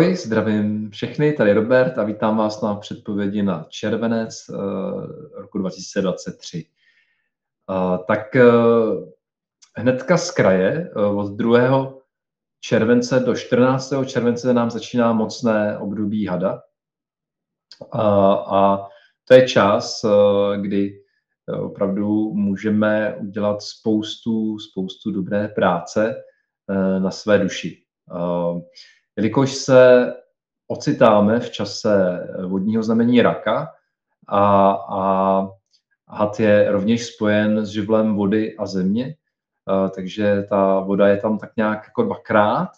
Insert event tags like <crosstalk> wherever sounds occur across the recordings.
Ahoj, zdravím všechny, tady Robert a vítám vás na předpovědi na červenec uh, roku 2023. Uh, tak uh, hnedka z kraje od 2. července do 14. července nám začíná mocné období hada. A to je čas, kdy opravdu můžeme udělat spoustu, spoustu dobré práce na své duši. Jelikož se ocitáme v čase vodního znamení raka a, a had je rovněž spojen s živlem vody a země, takže ta voda je tam tak nějak jako dvakrát,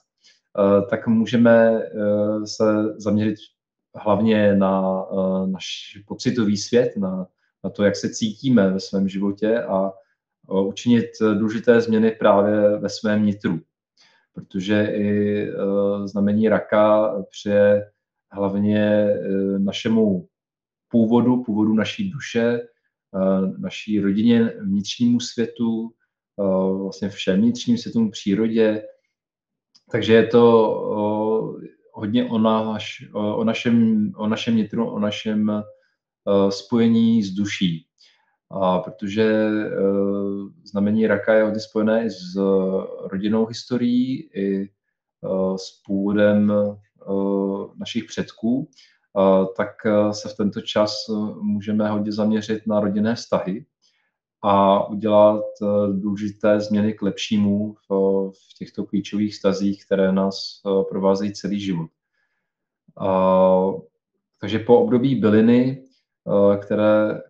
tak můžeme se zaměřit hlavně na náš pocitový svět, na, na to, jak se cítíme ve svém životě a učinit důležité změny právě ve svém nitru protože i uh, znamení raka přeje hlavně uh, našemu původu, původu naší duše, uh, naší rodině, vnitřnímu světu, vlastně všem vnitřním světům, přírodě. Takže je to hodně o, naš, o, našem, o našem nitru, o našem spojení s duší. A protože uh, znamení raka je hodně spojené i s uh, rodinnou historií, i uh, s původem uh, našich předků, uh, tak se v tento čas můžeme hodně zaměřit na rodinné vztahy a udělat uh, důležité změny k lepšímu v, v těchto klíčových vztazích, které nás uh, provázejí celý život. Uh, takže po období byliny, které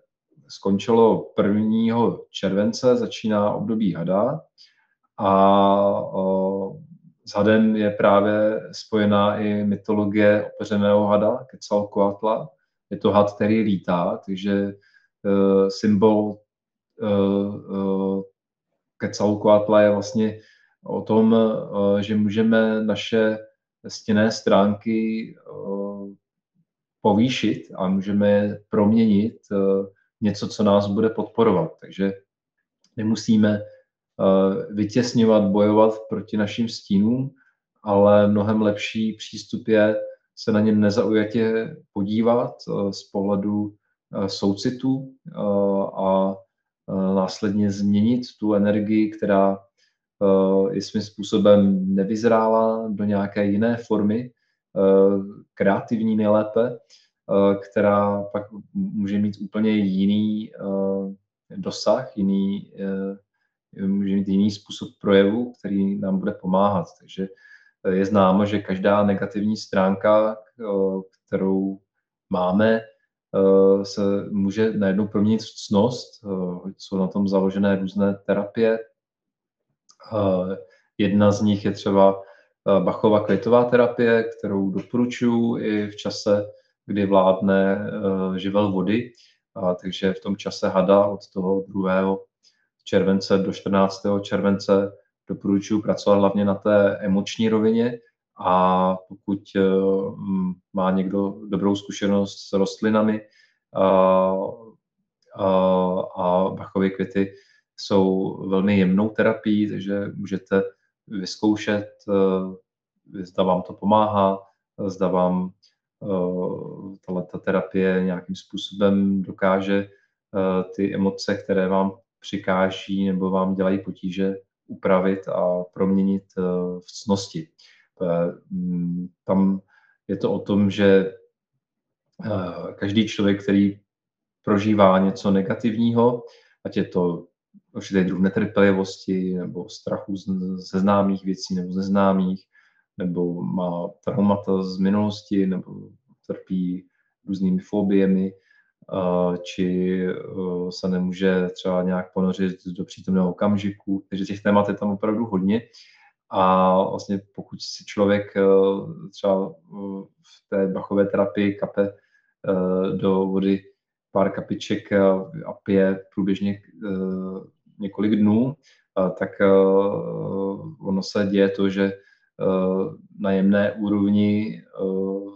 skončilo 1. července, začíná období hada a s hadem je právě spojená i mytologie opeřeného hada, Quetzalcoatla. Je to had, který lítá, takže uh, symbol uh, uh, Quetzalcoatla je vlastně o tom, že můžeme naše stěné stránky povýšit a můžeme je proměnit něco, co nás bude podporovat. Takže nemusíme uh, vytěsňovat, bojovat proti našim stínům, ale mnohem lepší přístup je se na ně nezaujatě podívat uh, z pohledu uh, soucitu a následně změnit tu energii, která je svým způsobem nevyzrála do nějaké jiné formy, kreativní nejlépe, Eh, která pak může mít úplně jiný eh, dosah, jiný, eh, může mít jiný způsob projevu, který nám bude pomáhat. Takže je známo, že každá negativní stránka, kterou máme, se může najednou proměnit v cnost. Jsou na tom založené různé terapie. Jedna z nich je třeba Bachova květová terapie, kterou doporučuji i v čase kdy vládne uh, živel vody, a takže v tom čase hada od toho 2. července do 14. července doporučuji pracovat hlavně na té emoční rovině a pokud uh, má někdo dobrou zkušenost s rostlinami a, a, a bachovy květy jsou velmi jemnou terapií, takže můžete vyzkoušet, uh, zda vám to pomáhá, zda vám Eh, tato terapie nějakým způsobem dokáže eh, ty emoce, které vám přikáží nebo vám dělají potíže, upravit a proměnit eh, v cnosti. Mm, tam je to o tom, že každý člověk, který prožívá něco negativního, ať je to určitý druh netrpělivosti nebo strachu ze známých věcí nebo z neznámých, nebo má traumata z minulosti, nebo trpí různými fobiemi, či se nemůže třeba nějak ponořit do přítomného okamžiku. Takže těch témat je tam opravdu hodně. A vlastně pokud si člověk třeba v té bachové terapii kape do vody pár kapiček a pije průběžně několik dnů, tak ono se děje to, že na jemné úrovni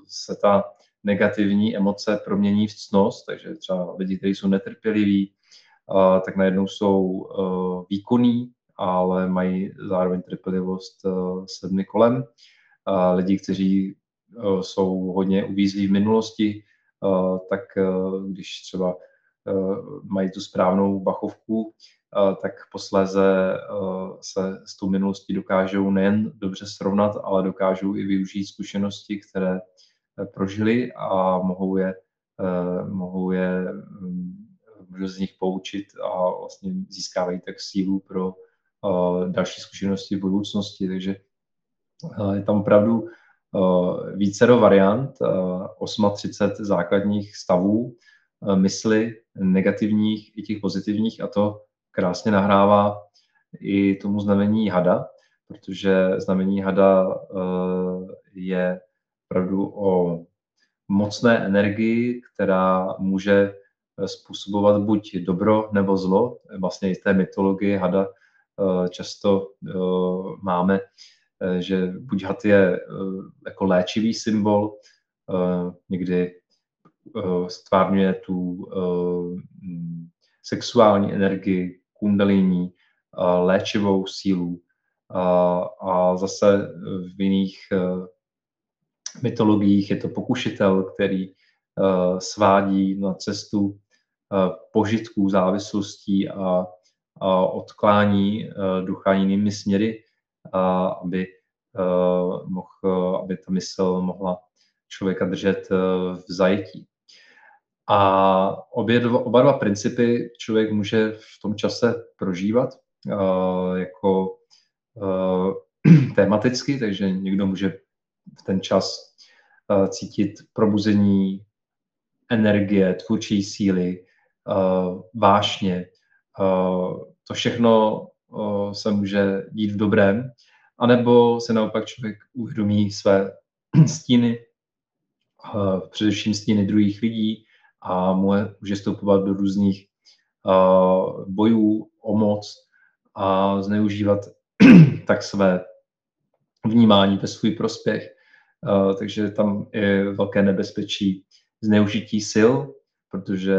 se ta negativní emoce promění v cnost, takže třeba lidi, kteří jsou netrpěliví, tak najednou jsou výkonní, ale mají zároveň trpělivost s lidmi kolem. Lidi, kteří jsou hodně uvízlí v minulosti, tak když třeba mají tu správnou bachovku, tak posléze se s tou minulostí dokážou nejen dobře srovnat, ale dokážou i využít zkušenosti, které prožili a mohou je, mohou je můžu z nich poučit a vlastně získávají tak sílu pro další zkušenosti v budoucnosti. Takže je tam opravdu vícero variant, 38 základních stavů mysli, negativních i těch pozitivních a to krásně nahrává i tomu znamení hada, protože znamení hada je opravdu o mocné energii, která může způsobovat buď dobro nebo zlo. Vlastně i z té mytologie hada často máme Eh, že buď had je eh, jako léčivý symbol, eh, někdy stvárňuje tu sexuální energii, kundalini, léčivou sílu a zase v jiných mytologiích je to pokušitel, který svádí na cestu požitků, závislostí a, a odklání ducha jinými směry aby, eh, mohl, aby ta mysl mohla člověka držet eh, v zajetí. A obě dva, oba dva principy člověk může v tom čase prožívat uh, jako uh, <clears throat> tematicky, takže někdo může v ten čas uh, cítit probuzení energie, tvůrčí síly, uh, vášně. Uh, to všechno se může dít v dobrém, anebo se naopak člověk uvědomí své <clears throat> stíny, především stíny druhých lidí a může vstupovat do různých bojů o moc a zneužívat <clears throat> tak své vnímání ve svůj prospěch. Takže tam je velké nebezpečí zneužití sil, protože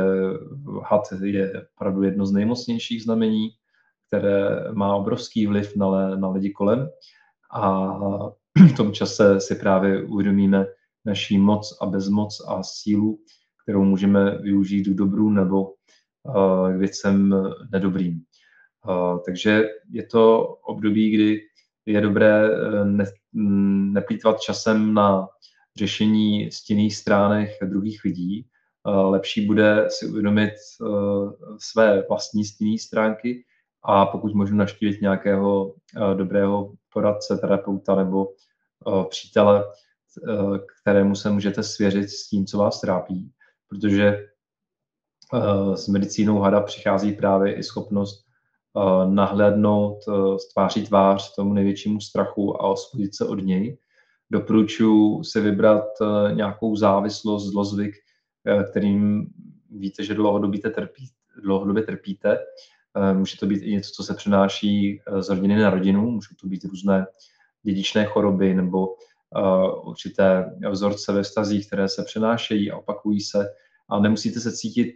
had je opravdu jedno z nejmocnějších znamení které má obrovský vliv na, na lidi kolem a <clears throat> v tom čase si právě uvědomíme naší moc a bezmoc a sílu, kterou můžeme využít k dobru nebo uh, k věcem nedobrým. Uh, takže je to období, kdy je dobré eh, ne, neplýtvat časem na řešení stinných stránek druhých lidí. Lepší bude si uvědomit své vlastní stinné stránky a pokud možno naštívit nějakého dobrého poradce, terapeuta nebo přítele, kterému se můžete svěřit s tím, co vás trápí, protože s medicínou hada přichází právě i schopnost nahlédnout z tváří tvář tomu největšímu strachu a osvobodit se od něj. Doporučuji si vybrat nějakou závislost, zlozvyk, kterým víte, že dlouhodobě trpíte, dlouhodobě trpíte Eh, může to být i něco, co se přenáší eh, z rodiny na rodinu, můžou to být různé dědičné choroby nebo eh, určité vzorce ve vztazích, které se přenášejí a opakují se. A nemusíte se cítit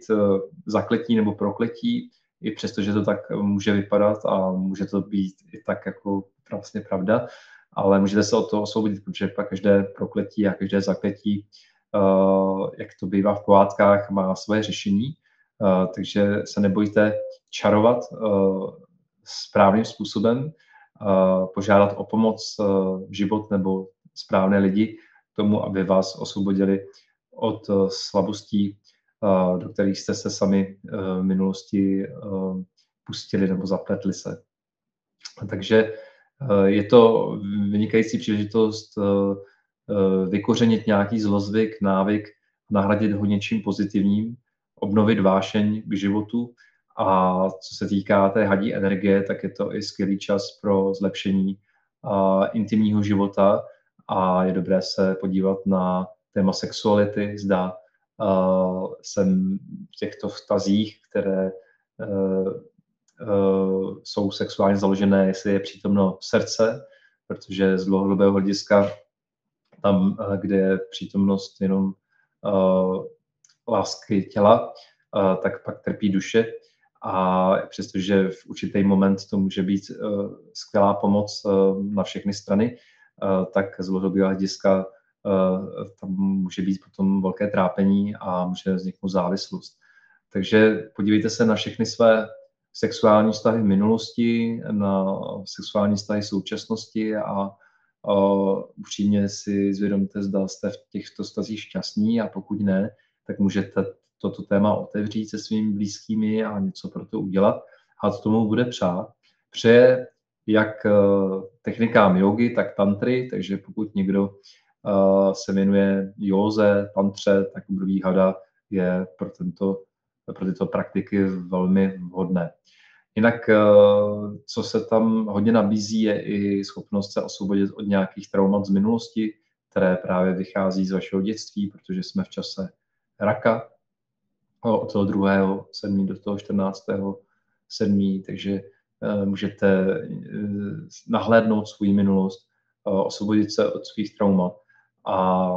zakletí nebo prokletí, i přesto, že to tak může vypadat a může to být i tak jako vlastně pravda, ale můžete se od toho osvobodit, protože pak každé prokletí a každé zakletí, jak to bývá v pohádkách, má svoje řešení Eh, takže se nebojte čarovat eh, správným způsobem, eh, požádat o pomoc život nebo správné lidi k tomu, aby vás osvobodili od slabostí, do kterých jste se sami v minulosti pustili nebo zapletli se. Takže je to vynikající příležitost vykořenit nějaký zlozvyk, návyk, nahradit ho něčím pozitivním, obnovit vášeň k životu. A co se týká té hadí energie, tak je to i skvělý čas pro zlepšení intimního života a je dobré se podívat na téma sexuality, zda uh, jsem v těchto vztazích, které uh, uh, jsou sexuálně založené, jestli je přítomno srdce, protože z dlouhodobého hlediska tam, kde je přítomnost jenom uh, lásky těla, tak pak trpí duše. A přestože v určitý moment to může být skvělá pomoc na všechny strany, tak z dlouhodobého hlediska tam může být potom velké trápení a může vzniknout závislost. Takže podívejte se na všechny své sexuální vztahy v minulosti, na sexuální vztahy současnosti a upřímně si zvědomte, zda jste v těchto stazích šťastní a pokud ne, tak můžete toto téma otevřít se svými blízkými a něco pro to udělat a to tomu bude přát. Přeje jak eh, technikám jogy, tak tantry, takže pokud někdo eh, se věnuje józe, tantře, tak období hada je pro, tento, pro tyto praktiky velmi vhodné. Jinak, eh, co se tam hodně nabízí, je i schopnost se osvobodit od nějakých traumat z minulosti, které právě vychází z vašeho dětství, protože jsme v čase raka od toho 2. 7. do toho 14. 7. Takže můžete eh, nahlédnout svou minulost, osvobodit se od svých traumat a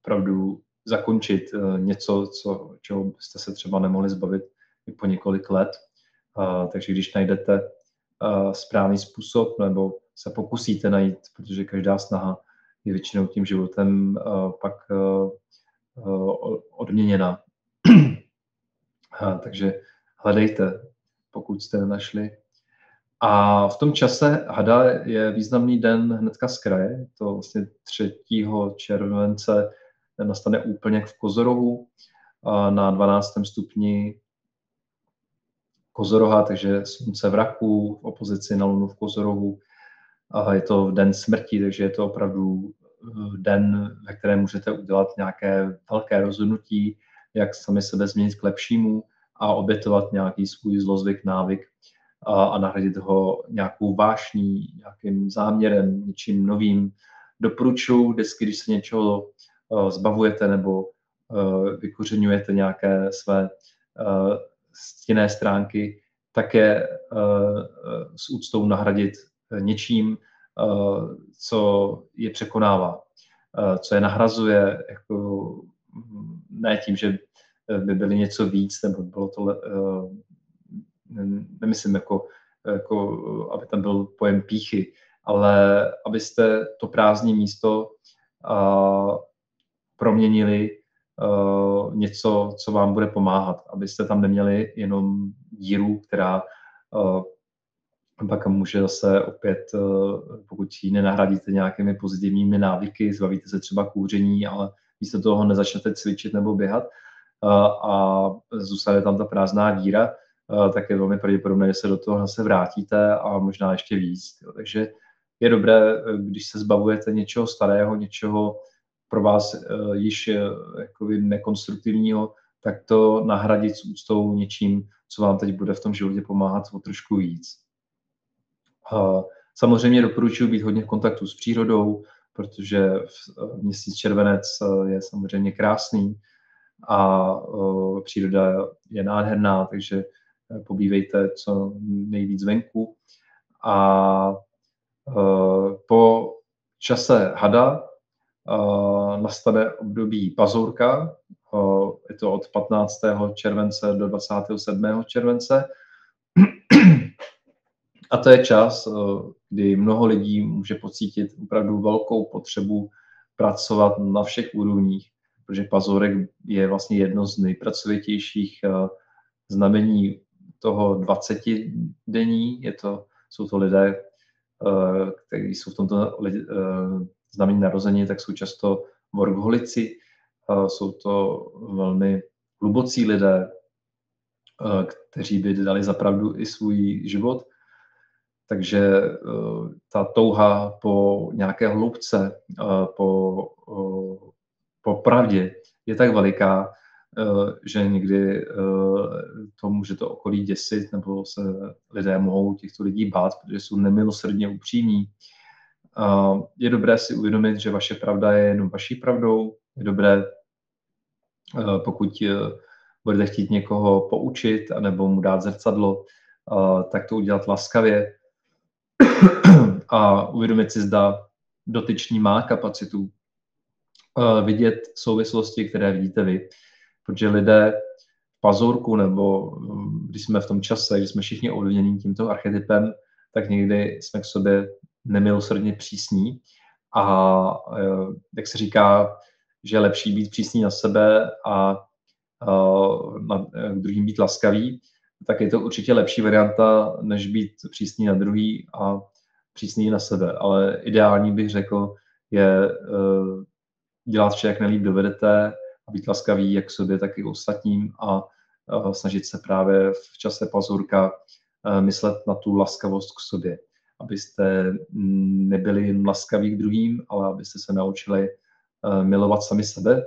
opravdu zakončit něco, co, čeho jste se třeba nemohli zbavit i po několik let takže když najdete správný způsob nebo se pokusíte najít, protože každá snaha je většinou tím životem pak odměněna. <clears throat> takže hledejte, pokud jste našli. A v tom čase Hada je významný den hnedka z kraje, to vlastně 3. července nastane úplně v Kozorohu na 12. stupni Kozoroha, takže slunce v raku, v opozici na lunu v Kozorohu. A je to den smrti, takže je to opravdu eh, den, ve kterém můžete udělat nějaké velké rozhodnutí, jak sami sebe změnit k lepšímu a obětovat nějaký svůj zlozvyk, návyk a, a nahradit ho nějakou vášní, nějakým záměrem, něčím novým. Doporučuji vždycky, když se něčeho uh, zbavujete nebo uh, vykořenujete nějaké své uh, stěné stránky také eh, s úctou nahradit něčím, co je překonává, co je nahrazuje, jako ne tím, že by byly něco víc, nebo bylo to, nemyslím jako, jako, aby tam byl pojem píchy, ale abyste to prázdné místo proměnili uh, něco, co vám bude pomáhat, abyste tam neměli jenom díru, která pak může zase opět, pokud ji nenahradíte nějakými pozitivními návyky, zbavíte se třeba kouření, ale místo toho nezačnete cvičit nebo běhat a zůstane tam ta prázdná díra, uh, tak je velmi pravděpodobné, že se do toho zase vrátíte a možná ještě víc. Jo. Takže je dobré, když se zbavujete něčeho starého, něčeho, pro vás již jakoby nekonstruktivního, tak to nahradit s úctou něčím, co vám teď bude v tom životě pomáhat o trošku víc. Samozřejmě doporučuji být hodně v kontaktu s přírodou, protože měsíc červenec je samozřejmě krásný a uh, příroda je nádherná, takže pobývejte co nejvíc venku. A uh, po čase hada nastane období pazurka, je to od 15. července do 27. července. A to je čas, kdy mnoho lidí může pocítit opravdu velkou potřebu pracovat na všech úrovních, protože pazurek je vlastně jedno z nejpracovitějších znamení toho 20 denní. Je to, jsou to lidé, kteří jsou v tomto znamení narození, tak jsou často workholici, jsou to velmi hlubocí lidé, kteří by dali zapravdu i svůj život. Takže ta touha po nějaké hloubce, po, po pravdě je tak veliká, že někdy to může to okolí děsit, nebo se lidé mohou těchto lidí bát, protože jsou nemilosrdně upřímní je dobré si uvědomit, že vaše pravda je jenom vaší pravdou. Je dobré, eh, pokud eh, budete chtít někoho poučit anebo mu dát zrcadlo, eh, tak to udělat laskavě <clears throat> a uvědomit si, zda dotyčný má kapacitu vidět souvislosti, které vidíte vy. Protože lidé v pazurku nebo hm, když jsme v tom čase, když jsme všichni ovlivněni tímto archetypem, tak někdy jsme k sobě nemilosrdně přísní A jak se říká, že je lepší být přísný na sebe a na druhým být laskavý, tak je to určitě lepší varianta, než být přísný na druhý a přísný na sebe. Ale ideální bych řekl, je dělat vše, jak nejlíp dovedete a být laskavý jak sobě, tak i ostatním a snažit se právě v čase pazurka myslet na tu laskavost k sobě. Abyste nebyli jen laskaví k druhým, ale abyste se naučili milovat sami sebe.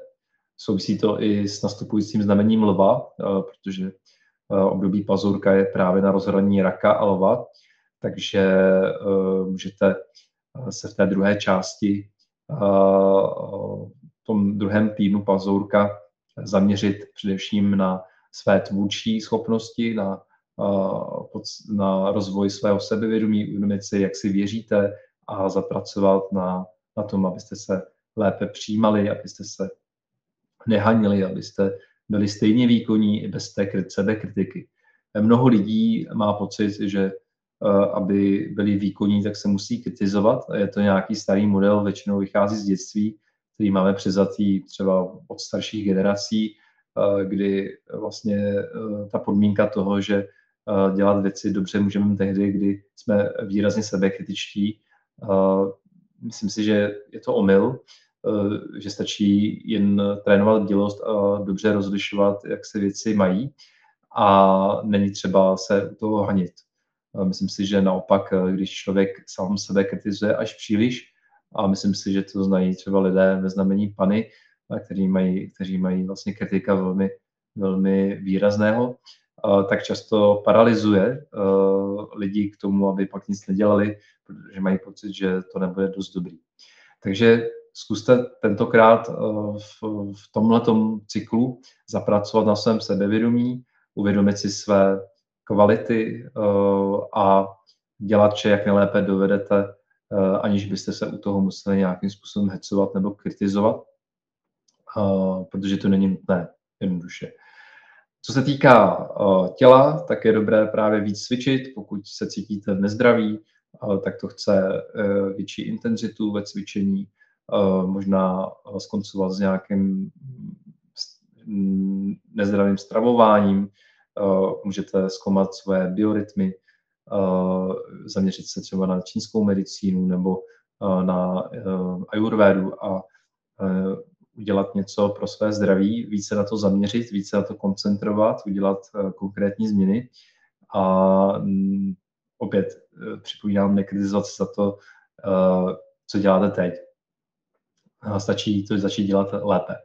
Souvisí to i s nastupujícím znamením lva, protože období pazurka je právě na rozhraní raka a lva, takže můžete se v té druhé části v tom druhém týdnu pazourka zaměřit především na své tvůrčí schopnosti, na, na rozvoj svého sebevědomí, uvědomit si, jak si věříte a zapracovat na, na tom, abyste se lépe přijímali, abyste se nehanili, abyste byli stejně výkonní i bez té sebekritiky. Mnoho lidí má pocit, že aby byli výkonní, tak se musí kritizovat. Je to nějaký starý model, většinou vychází z dětství, který máme přizatý třeba od starších generací, kdy vlastně ta podmínka toho, že dělat věci dobře můžeme tehdy, kdy jsme výrazně sebekritičtí. Myslím si, že je to omyl, že stačí jen trénovat dělost a dobře rozlišovat, jak se věci mají a není třeba se u toho hanit. Myslím si, že naopak, když člověk sám sebe kritizuje až příliš, a myslím si, že to znají třeba lidé ve znamení Pany, kteří mají, kteří mají vlastně kritika velmi, velmi výrazného, tak často paralyzuje lidi k tomu, aby pak nic nedělali, protože mají pocit, že to nebude dost dobrý. Takže zkuste tentokrát v, v tomhle cyklu zapracovat na svém sebevědomí, uvědomit si své kvality a dělat vše, jak nejlépe dovedete Eh, aniž byste se u toho museli nějakým způsobem hecovat nebo kritizovat, eh, protože to není nutné jednoduše. Co se týká eh, těla, tak je dobré právě víc cvičit. Pokud se cítíte nezdraví, tak to chce větší intenzitu ve cvičení, možná skoncovat s nějakým nezdravým stravováním, můžete zkoumat své biorytmy, zaměřit se třeba na čínskou medicínu nebo na ayurvédu a udělat něco pro své zdraví, více na to zaměřit, více na to koncentrovat, udělat konkrétní změny a mm, opět připomínám, nekritizovat se za to, co děláte teď. Stačí to začít dělat lépe.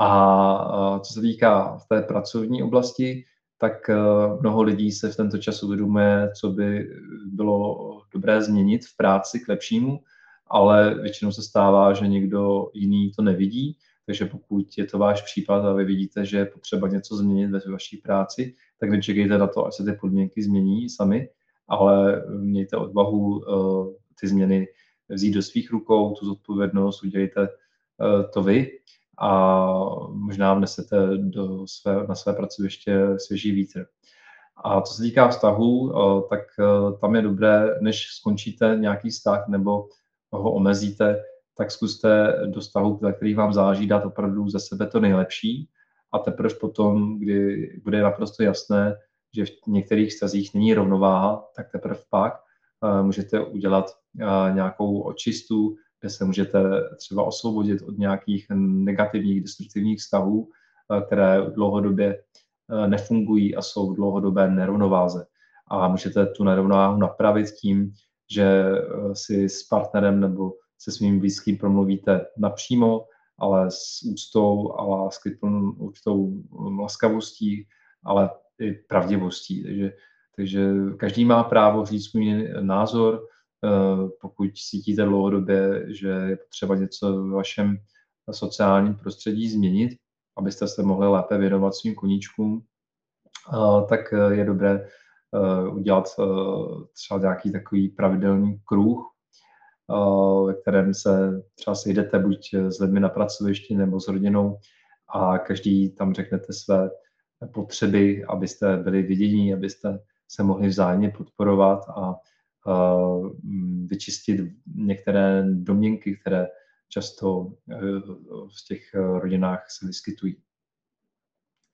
A co se týká v té pracovní oblasti, tak eh, mnoho lidí se v tento čas uvědomuje, co by bylo dobré změnit v práci k lepšímu, ale většinou se stává, že někdo jiný to nevidí, takže pokud je to váš případ a vy vidíte, že je potřeba něco změnit ve vaší práci, tak nečekejte na to, až se ty podmínky změní sami, ale mějte odvahu eh, ty změny vzít do svých rukou, tu zodpovědnost, udělejte eh, to vy a možná vnesete do své, na své pracoviště svěží vítr. A co se týká vztahu, eh, tak eh, tam je dobré, než skončíte nějaký vztah nebo ho omezíte, tak zkuste do vztahu, na který vám záleží, dát opravdu ze sebe to nejlepší a teprve potom, kdy bude naprosto jasné, že v některých vztazích není rovnováha, tak teprve pak eh, můžete udělat nějakou očistu, kde se můžete třeba osvobodit od nějakých negativních, destruktivních vztahů, eh, které dlouhodobě eh, nefungují a jsou v dlouhodobé nerovnováze. A můžete tu nerovnováhu napravit tím, že eh, si s partnerem nebo se svým blízkým promluvíte napřímo, ale s úctou a láskyplnou určitou laskavostí, ale i pravdivostí. Takže, takže každý má právo říct svůj názor, pokud cítíte dlouhodobě, že je potřeba něco v vašem sociálním prostředí změnit, abyste se mohli lépe věnovat svým koníčkům, eh, tak je dobré eh, udělat třeba nějaký takový pravidelný kruh, ve kterém se třeba sejdete buď s lidmi na pracovišti nebo s rodinou a každý tam řeknete své potřeby, abyste byli vidění, abyste se mohli vzájemně podporovat a vyčistit některé domněnky, které často v těch rodinách se vyskytují.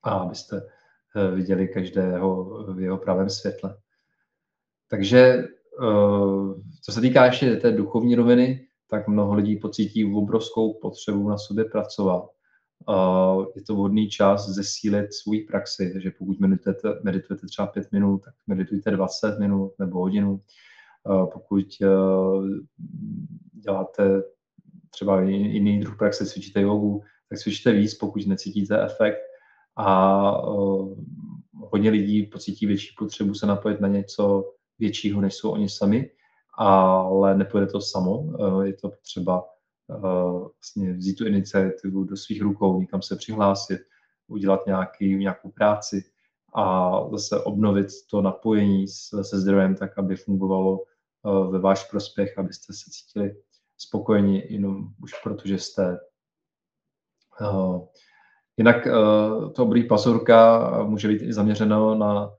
A abyste viděli každého v jeho pravém světle. Takže co se týká ještě té duchovní roviny, tak mnoho lidí pocítí obrovskou potřebu na sobě pracovat. Je to vhodný čas zesílit svůj praxi, takže pokud meditujete, meditujete třeba 5 minut, tak meditujte 20 minut nebo hodinu. Pokud e, děláte třeba jiný druh praxe, cvičíte jogu, tak cvičte víc, pokud necítíte efekt. A e, hodně lidí pocítí větší potřebu se napojit na něco většího, než jsou oni sami ale nepůjde to samo. Eh, je to potřeba eh, vlastně vzít tu iniciativu do svých rukou, někam se přihlásit, udělat nějaký, nějakou práci a zase obnovit to napojení se zdrojem tak, aby fungovalo eh, ve váš prospěch, abyste se cítili spokojeni jenom už protože jste. Jinak to oblí pazurka může být i zaměřeno na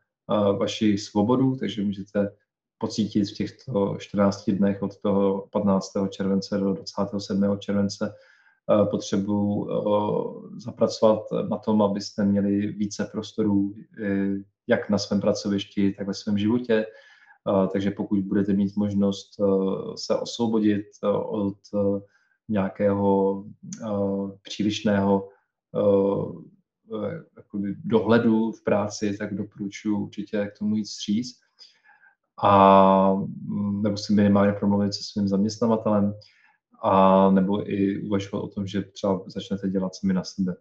vaši svobodu, takže můžete pocítit v těchto 14 dnech od toho 15. července do 27. července potřebu zapracovat na tom, abyste měli více prostorů eh, jak na svém pracovišti, tak ve svém životě. Takže pokud budete mít možnost se osvobodit od nějakého přílišného dohledu v práci, tak doporučuji určitě k tomu jít stříc a mm, nebo si minimálně promluvit se svým zaměstnavatelem a nebo i uvažovat o tom, že třeba začnete dělat sami na sebe,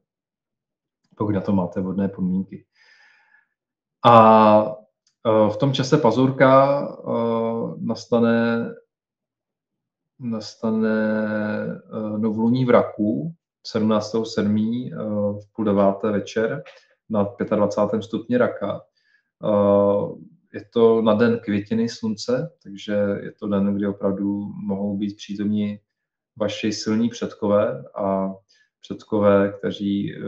pokud na to máte vhodné podmínky. A v tom čase pazurka e, nastane, nastane e, novoluní v raku 17.7. v půl deváté večer na 25. stupni raka je to na den květiny slunce, takže je to den, kdy opravdu mohou být přítomní vaši silní předkové a předkové, kteří eh,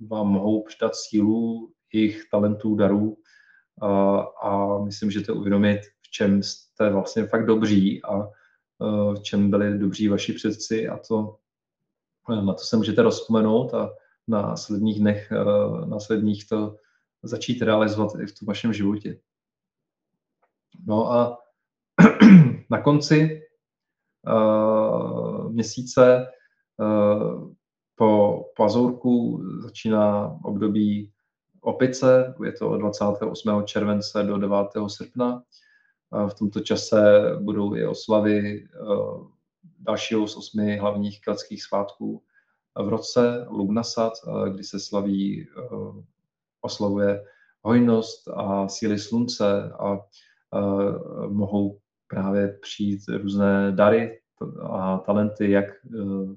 vám mohou přidat sílu jejich talentů, darů a, myslím, že to uvědomit, v čem jste vlastně fakt dobří a eh, v čem byli dobří vaši předci a to eh, na to se můžete rozpomenout a na následních dnech, následních to začít realizovat i v tom vašem životě. No a <clears throat> na konci měsíce po pazourku začíná období opice, je to od 28. července do 9. srpna. V tomto čase budou i oslavy uh, dalšího z osmi hlavních keltských svátků v roce, Lugnasat, uh, kdy se slaví, uh, oslavuje hojnost a síly slunce a mohou právě přijít různé dary a talenty, jak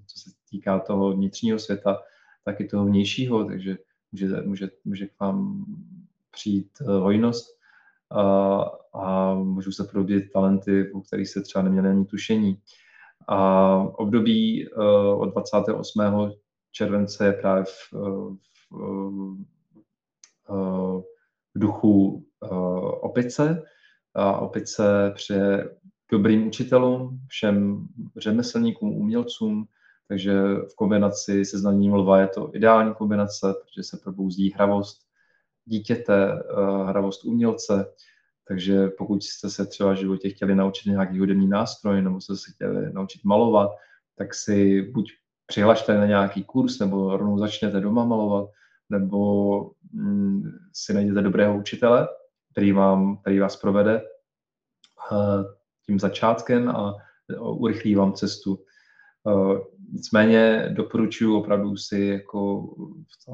co se týká toho vnitřního světa, tak i toho vnějšího, takže může, může, může k vám přijít eh, hojnost a, a můžou se probudit talenty, o kterých se třeba neměli ani tušení. A období od 28. července je právě v, v, v, v duchu opice, a opět se přeje dobrým učitelům, všem řemeslníkům, umělcům, takže v kombinaci se znaním lva je to ideální kombinace, protože se probouzí hravost dítěte, eh, hravost umělce, takže pokud jste se třeba v životě chtěli naučit nějaký hudební nástroj nebo jste se chtěli naučit malovat, tak si buď přihlašte na nějaký kurz, nebo rovnou začněte doma malovat, nebo mm, si najděte dobrého učitele, který, vám, který vás provede eh, tím začátkem a urychlí vám cestu. Eh, nicméně doporučuji opravdu si jako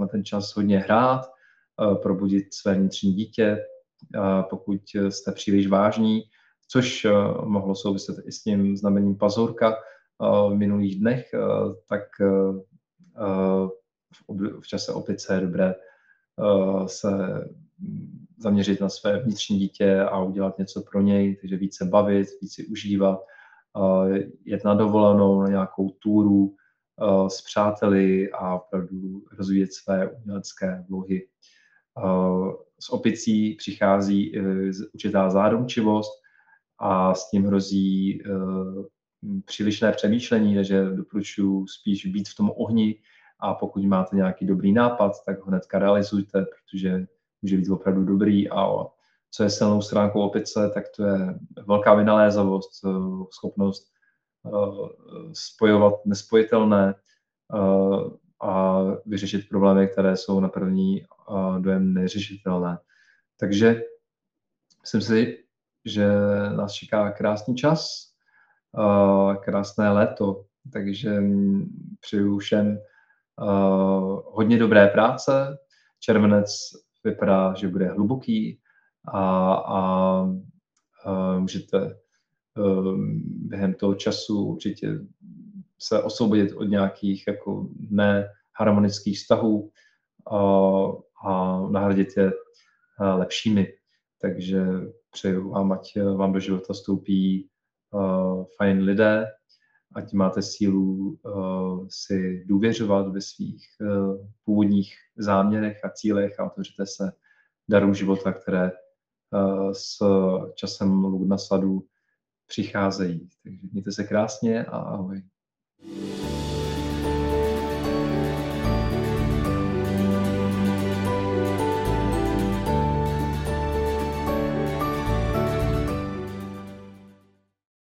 v ten čas hodně hrát, eh, probudit své vnitřní dítě, pokud jste příliš vážní, což mohlo souviset i s tím znamením pazurka v minulých dnech, tak v čase opice je dobré se zaměřit na své vnitřní dítě a udělat něco pro něj, takže více bavit, více užívat, jet na dovolenou, na nějakou túru s přáteli a opravdu rozvíjet své umělecké vlohy. S opicí přichází určitá zádomčivost a s tím hrozí přílišné přemýšlení, takže doporučuji spíš být v tom ohni a pokud máte nějaký dobrý nápad, tak ho hnedka realizujte, protože může být opravdu dobrý a co je silnou stránkou opice, tak to je velká vynalézavost, schopnost spojovat nespojitelné a vyřešit problémy, které jsou na první dojem neřešitelné. Takže myslím si, že nás čeká krásný čas, krásné léto, takže přeju všem hodně dobré práce. Červenec vypadá, že bude hluboký a, a, a můžete během toho času určitě se osvobodit od nějakých jako neharmonických vztahů a, a nahradit je lepšími. Takže přeju vám, ať vám do života vstoupí uh, fajn lidé, ať máte sílu uh, si důvěřovat ve svých uh, původních záměrech a cílech a otevřete se darům života, které s časem luk na sadu přicházejí. Takže mějte se krásně a ahoj. thank you